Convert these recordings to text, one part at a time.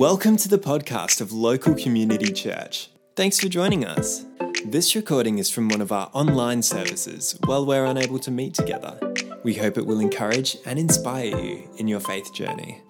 Welcome to the podcast of Local Community Church. Thanks for joining us. This recording is from one of our online services while we're unable to meet together. We hope it will encourage and inspire you in your faith journey.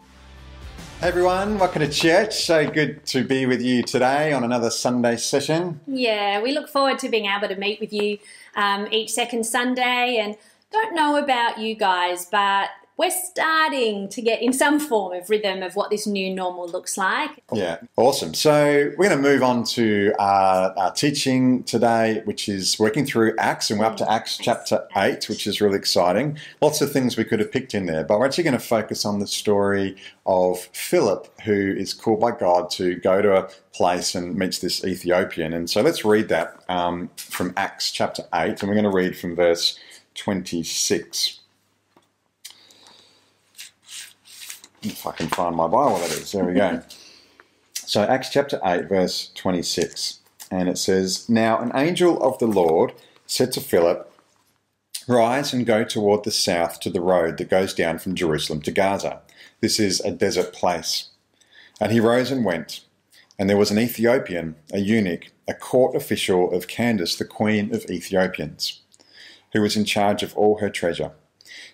Hey everyone, welcome to church. So good to be with you today on another Sunday session. Yeah, we look forward to being able to meet with you um, each second Sunday. And don't know about you guys, but we're starting to get in some form of rhythm of what this new normal looks like. Yeah, awesome. So we're going to move on to our, our teaching today, which is working through Acts, and we're up to Acts chapter 8, which is really exciting. Lots of things we could have picked in there, but we're actually going to focus on the story of Philip, who is called by God to go to a place and meets this Ethiopian. And so let's read that um, from Acts chapter 8, and we're going to read from verse 26. If I can find my Bible, that is. There we go. So, Acts chapter 8, verse 26. And it says, Now an angel of the Lord said to Philip, Rise and go toward the south to the road that goes down from Jerusalem to Gaza. This is a desert place. And he rose and went. And there was an Ethiopian, a eunuch, a court official of Candace, the queen of Ethiopians, who was in charge of all her treasure.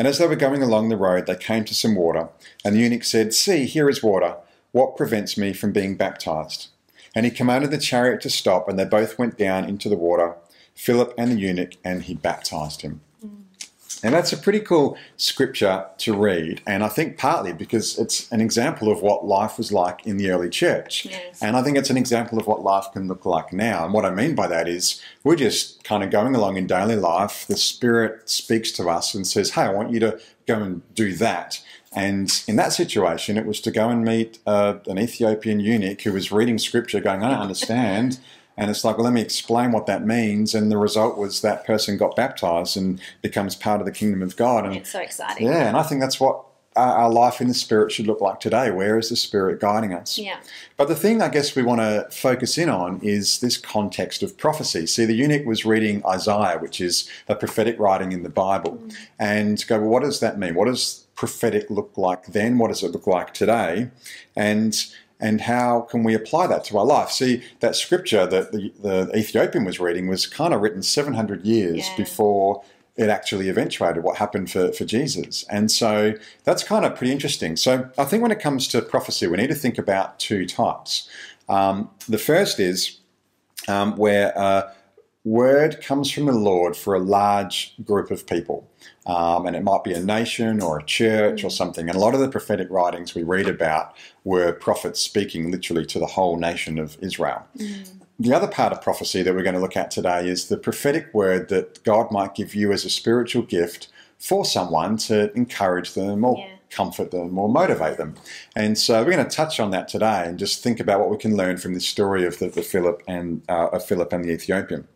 And as they were going along the road, they came to some water, and the eunuch said, See, here is water. What prevents me from being baptized? And he commanded the chariot to stop, and they both went down into the water, Philip and the eunuch, and he baptized him. And that's a pretty cool scripture to read. And I think partly because it's an example of what life was like in the early church. Yes. And I think it's an example of what life can look like now. And what I mean by that is we're just kind of going along in daily life. The Spirit speaks to us and says, Hey, I want you to go and do that. And in that situation, it was to go and meet uh, an Ethiopian eunuch who was reading scripture, going, I don't understand. And it's like, well, let me explain what that means. And the result was that person got baptized and becomes part of the kingdom of God. And it's so exciting. Yeah, and I think that's what our life in the Spirit should look like today. Where is the Spirit guiding us? Yeah. But the thing I guess we want to focus in on is this context of prophecy. See, the eunuch was reading Isaiah, which is a prophetic writing in the Bible, mm. and go, well, what does that mean? What does prophetic look like then? What does it look like today? And and how can we apply that to our life? See, that scripture that the, the Ethiopian was reading was kind of written 700 years yeah. before it actually eventuated what happened for, for Jesus. And so that's kind of pretty interesting. So I think when it comes to prophecy, we need to think about two types. Um, the first is um, where a word comes from the Lord for a large group of people. Um, and it might be a nation or a church or mm. something. And a lot of the prophetic writings we read about were prophets speaking literally to the whole nation of Israel. Mm. The other part of prophecy that we're going to look at today is the prophetic word that God might give you as a spiritual gift for someone to encourage them or yeah. Comfort them or motivate them. And so we're going to touch on that today and just think about what we can learn from the story of the, the Philip and uh, of Philip and the Ethiopian.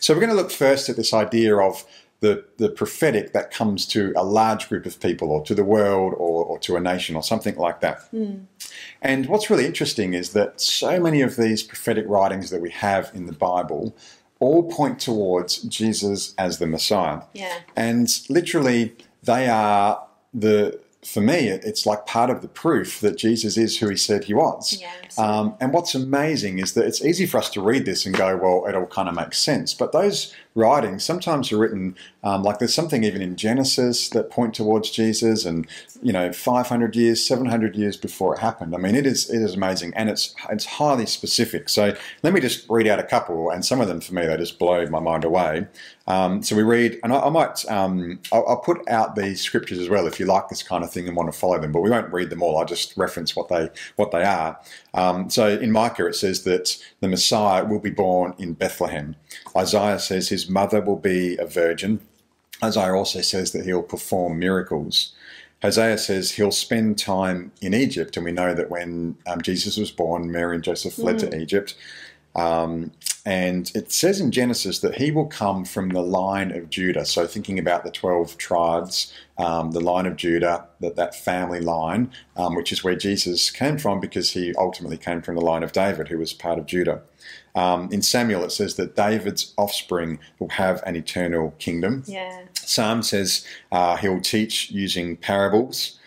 So we're going to look first at this idea of the, the prophetic that comes to a large group of people or to the world or, or to a nation or something like that. Mm. And what's really interesting is that so many of these prophetic writings that we have in the Bible all point towards Jesus as the Messiah. Yeah. And literally, they are the for me, it's like part of the proof that Jesus is who he said he was. Yeah, um, and what's amazing is that it's easy for us to read this and go, well, it all kind of makes sense. But those writings sometimes are written um, like there's something even in Genesis that point towards Jesus, and you know, 500 years, 700 years before it happened. I mean, it is it is amazing, and it's it's highly specific. So let me just read out a couple, and some of them for me they just blow my mind away. Um, so we read, and I, I might um, I'll, I'll, put out these scriptures as well if you like this kind of thing and want to follow them, but we won't read them all. I'll just reference what they what they are. Um, so in Micah it says that the Messiah will be born in Bethlehem. Isaiah says his mother will be a virgin. Isaiah also says that he'll perform miracles. Hosea says he'll spend time in Egypt, and we know that when um, Jesus was born, Mary and Joseph fled mm. to Egypt. Um, and it says in Genesis that he will come from the line of Judah. So, thinking about the 12 tribes, um, the line of Judah, that, that family line, um, which is where Jesus came from because he ultimately came from the line of David, who was part of Judah. Um, in Samuel, it says that David's offspring will have an eternal kingdom. Yeah. Psalm says uh, he'll teach using parables.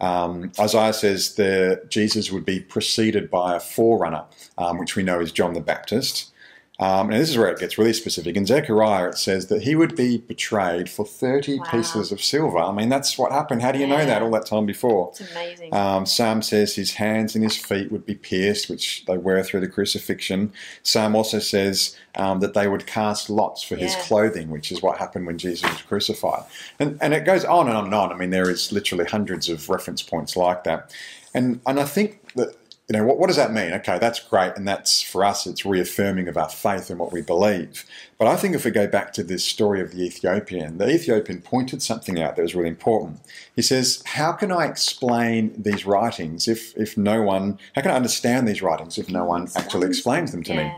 Um, Isaiah says that Jesus would be preceded by a forerunner, um, which we know is John the Baptist. Um, and this is where it gets really specific. In Zechariah, it says that he would be betrayed for 30 wow. pieces of silver. I mean, that's what happened. How do you yeah. know that all that time before? It's amazing. Um, Psalm says his hands and his feet would be pierced, which they were through the crucifixion. Psalm also says um, that they would cast lots for yeah. his clothing, which is what happened when Jesus was crucified. And, and it goes on and on and on. I mean, there is literally hundreds of reference points like that. And, and I think that you know, what, what does that mean? Okay, that's great. And that's for us, it's reaffirming of our faith and what we believe. But I think if we go back to this story of the Ethiopian, the Ethiopian pointed something out that was really important. He says, How can I explain these writings if, if no one, how can I understand these writings if no one actually explains them to yeah. me?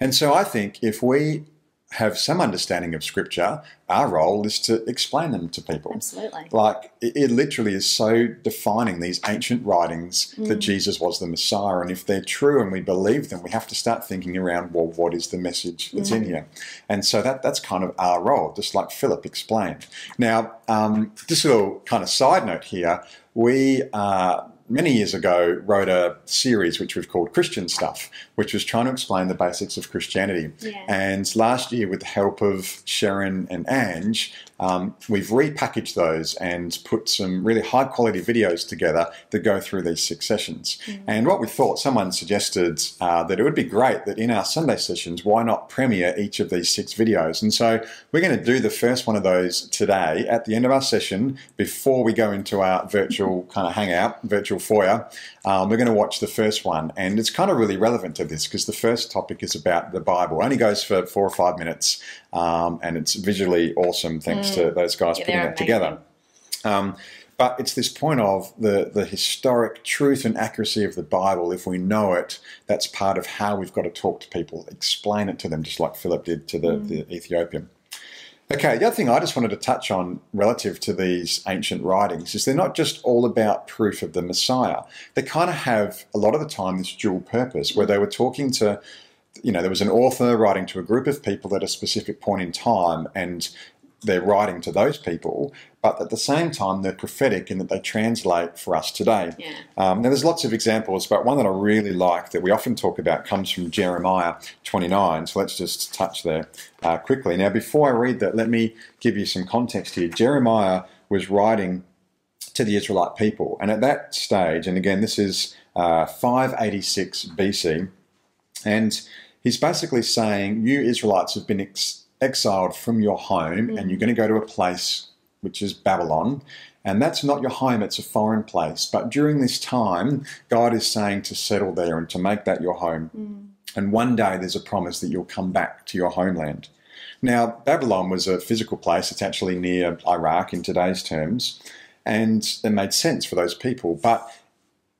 And so I think if we have some understanding of scripture, our role is to explain them to people. Absolutely. Like it, it literally is so defining these ancient writings mm. that Jesus was the Messiah. And if they're true and we believe them, we have to start thinking around, well, what is the message that's mm. in here? And so that that's kind of our role, just like Philip explained. Now, um, just a little kind of side note here, we uh, many years ago wrote a series which we've called Christian Stuff, which was trying to explain the basics of Christianity. Yeah. And last year, with the help of Sharon and Ange, um, we've repackaged those and put some really high quality videos together that go through these six sessions. Mm. And what we thought, someone suggested uh, that it would be great that in our Sunday sessions, why not premiere each of these six videos? And so we're going to do the first one of those today at the end of our session before we go into our virtual kind of hangout, virtual foyer. Um, we're going to watch the first one, and it's kind of really relevant to this because the first topic is about the Bible. It only goes for four or five minutes, um, and it's visually awesome thanks mm. To those guys yeah, putting it together. Um, but it's this point of the, the historic truth and accuracy of the Bible. If we know it, that's part of how we've got to talk to people, explain it to them, just like Philip did to the, mm. the Ethiopian. Okay, the other thing I just wanted to touch on relative to these ancient writings is they're not just all about proof of the Messiah. They kind of have, a lot of the time, this dual purpose where they were talking to, you know, there was an author writing to a group of people at a specific point in time, and they're writing to those people, but at the same time, they're prophetic in that they translate for us today. Yeah. Um, now, there's lots of examples, but one that I really like that we often talk about comes from Jeremiah 29. So let's just touch there uh, quickly. Now, before I read that, let me give you some context here. Jeremiah was writing to the Israelite people, and at that stage, and again, this is uh, 586 BC, and he's basically saying, You Israelites have been ex- exiled from your home, mm. and you're going to go to a place which is Babylon. And that's not your home, it's a foreign place. But during this time, God is saying to settle there and to make that your home. Mm. And one day there's a promise that you'll come back to your homeland. Now, Babylon was a physical place, it's actually near Iraq in today's terms, and it made sense for those people. But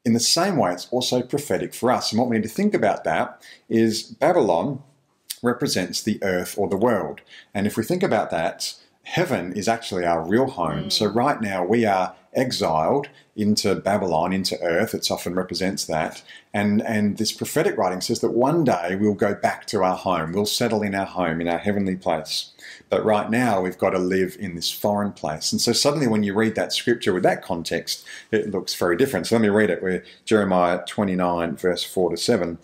in the same way, it's also prophetic for us. And what we need to think about that is Babylon represents the earth or the world. And if we think about that, heaven is actually our real home. Mm. So right now we are exiled into Babylon, into earth. It often represents that. And, and this prophetic writing says that one day we'll go back to our home. We'll settle in our home, in our heavenly place. But right now we've got to live in this foreign place. And so suddenly when you read that scripture with that context, it looks very different. So let me read it. We're Jeremiah 29, verse 4 to 7.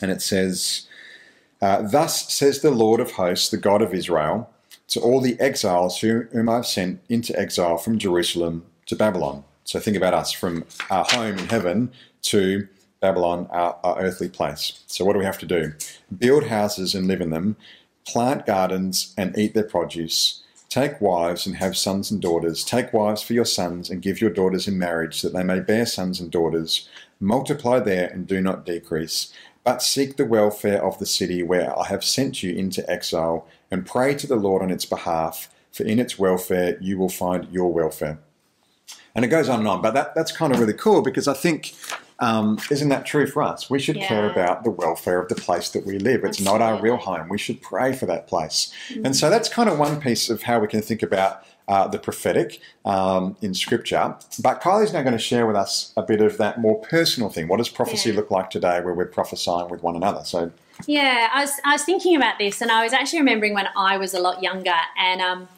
And it says, Uh, Thus says the Lord of hosts, the God of Israel, to all the exiles whom, I've sent into exile from Jerusalem to Babylon. So think about us from our home in heaven to Babylon, our, our earthly place. So what do we have to do? Build houses and live in them, plant gardens and eat their produce. Take wives and have sons and daughters. Take wives for your sons and give your daughters in marriage, that they may bear sons and daughters. Multiply there and do not decrease. But seek the welfare of the city where I have sent you into exile, and pray to the Lord on its behalf, for in its welfare you will find your welfare. And it goes on and on, but that, that's kind of really cool because I think um, isn't that true for us? We should Yeah. care about the welfare of the place that we live. It's not our real home. We should pray for that place. And so that's kind of one piece of how we can think about uh, the prophetic um, in Scripture. But Kylie's now going to share with us a bit of that more personal thing. What does prophecy Yeah. look like today where we're prophesying with one another? So, Yeah, I was, I was thinking about this and I was actually remembering when I was a lot younger and um,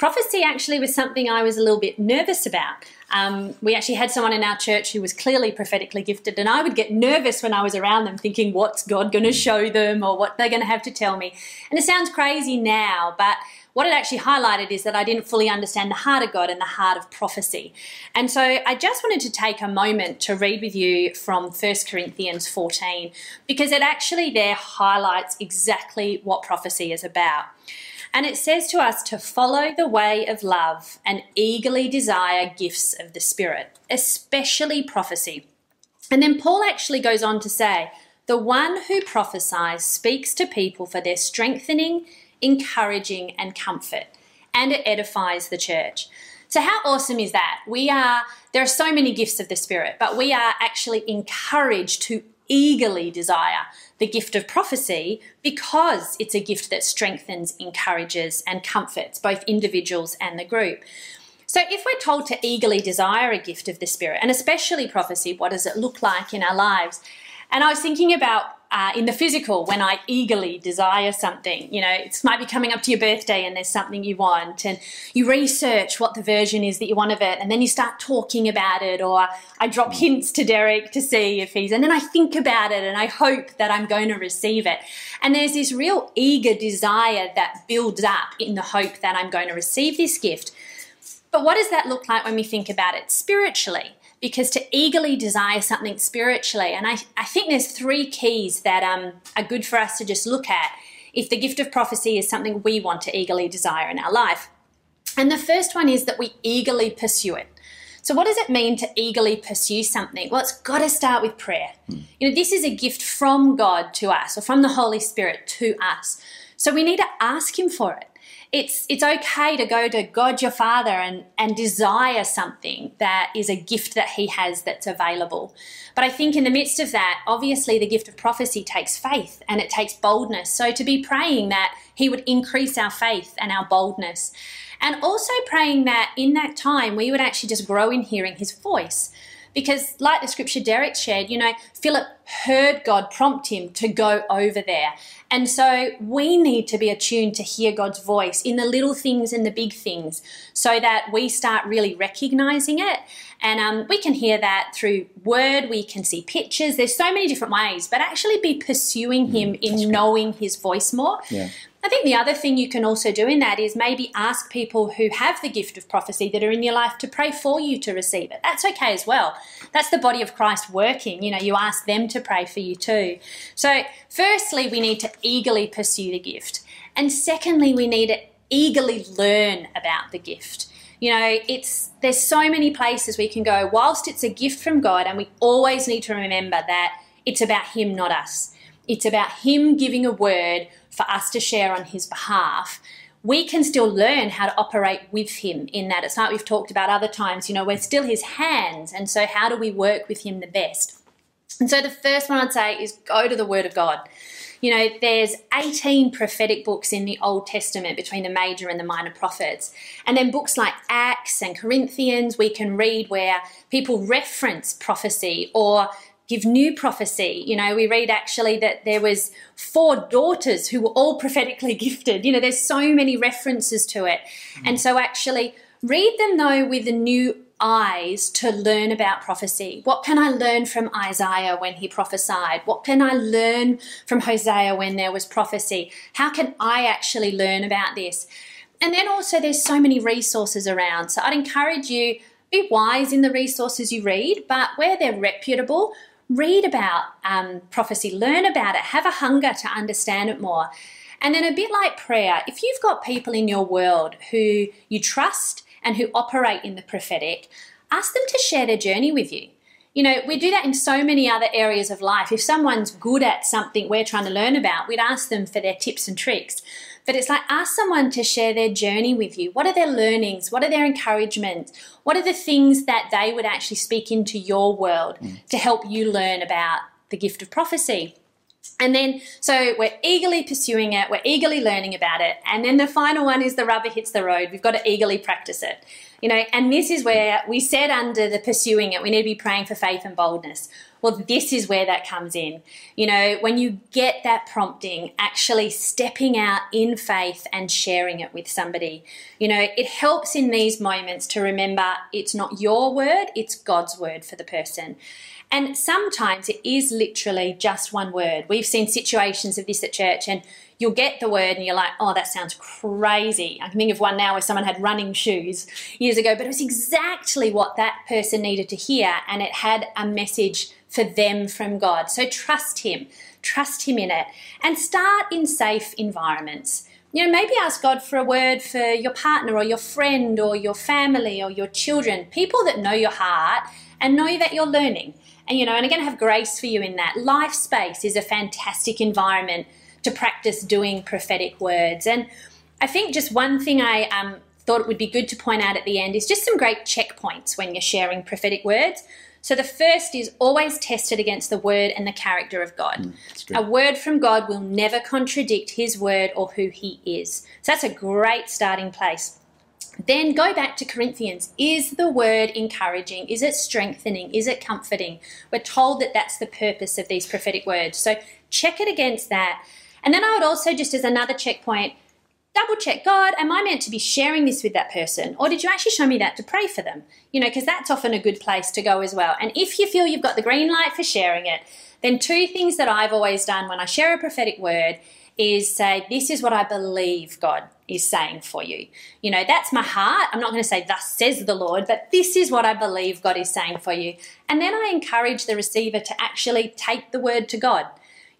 prophecy actually was something I was a little bit nervous about. Um, we actually had someone in our church who was clearly prophetically gifted, and I would get nervous when I was around them, thinking, What's God going to show them or what they're going to have to tell me? And it sounds crazy now, but what it actually highlighted is that I didn't fully understand the heart of God and the heart of prophecy. And so I just wanted to take a moment to read with you from 1 Corinthians 14 because it actually there highlights exactly what prophecy is about. And it says to us to follow the way of love and eagerly desire gifts of the Spirit, especially prophecy. And then Paul actually goes on to say, the one who prophesies speaks to people for their strengthening, encouraging, and comfort, and it edifies the church. So, how awesome is that? We are, there are so many gifts of the Spirit, but we are actually encouraged to eagerly desire the gift of prophecy because it's a gift that strengthens, encourages, and comforts both individuals and the group. So, if we're told to eagerly desire a gift of the Spirit, and especially prophecy, what does it look like in our lives? And I was thinking about uh, in the physical when I eagerly desire something. You know, it might be coming up to your birthday and there's something you want, and you research what the version is that you want of it, and then you start talking about it. Or I drop hints to Derek to see if he's, and then I think about it and I hope that I'm going to receive it. And there's this real eager desire that builds up in the hope that I'm going to receive this gift. But what does that look like when we think about it spiritually? Because to eagerly desire something spiritually, and I, I think there's three keys that um, are good for us to just look at if the gift of prophecy is something we want to eagerly desire in our life. And the first one is that we eagerly pursue it. So, what does it mean to eagerly pursue something? Well, it's got to start with prayer. You know, this is a gift from God to us, or from the Holy Spirit to us. So, we need to ask Him for it it's it's okay to go to God your Father and and desire something that is a gift that He has that's available. But I think in the midst of that, obviously the gift of prophecy takes faith and it takes boldness. So to be praying that He would increase our faith and our boldness. And also praying that in that time we would actually just grow in hearing His voice. Because, like the scripture Derek shared, you know, Philip heard God prompt him to go over there. And so we need to be attuned to hear God's voice in the little things and the big things so that we start really recognizing it. And um, we can hear that through word, we can see pictures. There's so many different ways, but actually be pursuing Him in knowing His voice more. Yeah. I think the other thing you can also do in that is maybe ask people who have the gift of prophecy that are in your life to pray for you to receive it. That's okay as well. That's the body of Christ working. You know, you ask them to pray for you too. So, firstly, we need to eagerly pursue the gift. And secondly, we need to eagerly learn about the gift. You know, it's there's so many places we can go whilst it's a gift from God and we always need to remember that it's about him not us. It's about him giving a word for us to share on his behalf, we can still learn how to operate with him in that. It's like we've talked about other times, you know, we're still his hands. And so, how do we work with him the best? And so, the first one I'd say is go to the Word of God. You know, there's 18 prophetic books in the Old Testament between the major and the minor prophets. And then books like Acts and Corinthians, we can read where people reference prophecy or give new prophecy. You know, we read actually that there was four daughters who were all prophetically gifted. You know, there's so many references to it. And so actually read them though with a new eyes to learn about prophecy. What can I learn from Isaiah when he prophesied? What can I learn from Hosea when there was prophecy? How can I actually learn about this? And then also, there's so many resources around. So I'd encourage you be wise in the resources you read, but where they're reputable, read about um, prophecy, learn about it, have a hunger to understand it more. And then, a bit like prayer, if you've got people in your world who you trust and who operate in the prophetic, ask them to share their journey with you. You know, we do that in so many other areas of life. If someone's good at something we're trying to learn about, we'd ask them for their tips and tricks. But it's like ask someone to share their journey with you. What are their learnings? What are their encouragements? What are the things that they would actually speak into your world mm. to help you learn about the gift of prophecy? And then, so we're eagerly pursuing it, we're eagerly learning about it. And then the final one is the rubber hits the road. We've got to eagerly practice it. You know, and this is where we said under the pursuing it, we need to be praying for faith and boldness. Well, this is where that comes in. You know, when you get that prompting, actually stepping out in faith and sharing it with somebody, you know, it helps in these moments to remember it's not your word, it's God's word for the person. And sometimes it is literally just one word. We've seen situations of this at church, and you'll get the word and you're like, oh, that sounds crazy. I can think of one now where someone had running shoes years ago, but it was exactly what that person needed to hear, and it had a message for them from God. So trust Him, trust Him in it, and start in safe environments. You know, maybe ask God for a word for your partner or your friend or your family or your children, people that know your heart and know that you're learning and you know, and again, have grace for you in that. Life space is a fantastic environment to practice doing prophetic words. And I think just one thing I um, thought it would be good to point out at the end is just some great checkpoints when you're sharing prophetic words. So the first is always tested against the word and the character of God. Mm, a word from God will never contradict his word or who he is. So that's a great starting place. Then go back to Corinthians. Is the word encouraging? Is it strengthening? Is it comforting? We're told that that's the purpose of these prophetic words. So check it against that. And then I would also, just as another checkpoint, double check God, am I meant to be sharing this with that person? Or did you actually show me that to pray for them? You know, because that's often a good place to go as well. And if you feel you've got the green light for sharing it, then two things that I've always done when I share a prophetic word is say, This is what I believe God is saying for you. You know, that's my heart. I'm not going to say, Thus says the Lord, but this is what I believe God is saying for you. And then I encourage the receiver to actually take the word to God.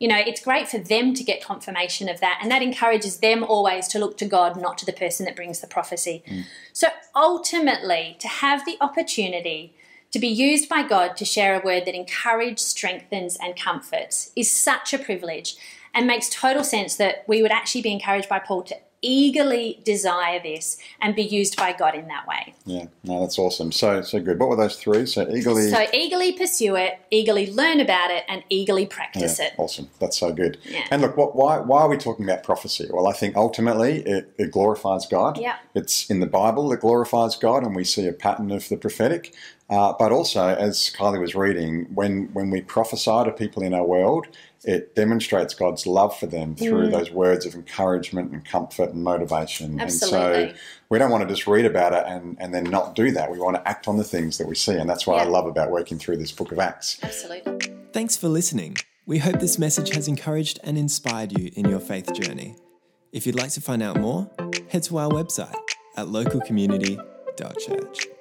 You know, it's great for them to get confirmation of that, and that encourages them always to look to God, not to the person that brings the prophecy. Mm. So ultimately, to have the opportunity to be used by God to share a word that encourages, strengthens, and comforts is such a privilege and makes total sense that we would actually be encouraged by Paul to eagerly desire this and be used by God in that way. Yeah, no, that's awesome. So, so good. What were those three? So eagerly. So eagerly pursue it, eagerly learn about it, and eagerly practice yeah, it. Awesome. That's so good. Yeah. And look, what, why why are we talking about prophecy? Well, I think ultimately it, it glorifies God. Yeah. It's in the Bible that glorifies God, and we see a pattern of the prophetic. Uh, but also, as Kylie was reading, when when we prophesy to people in our world it demonstrates God's love for them through mm. those words of encouragement and comfort and motivation. Absolutely. And so we don't want to just read about it and, and then not do that. We want to act on the things that we see. And that's what yeah. I love about working through this book of Acts. Absolutely. Thanks for listening. We hope this message has encouraged and inspired you in your faith journey. If you'd like to find out more, head to our website at localcommunity.church.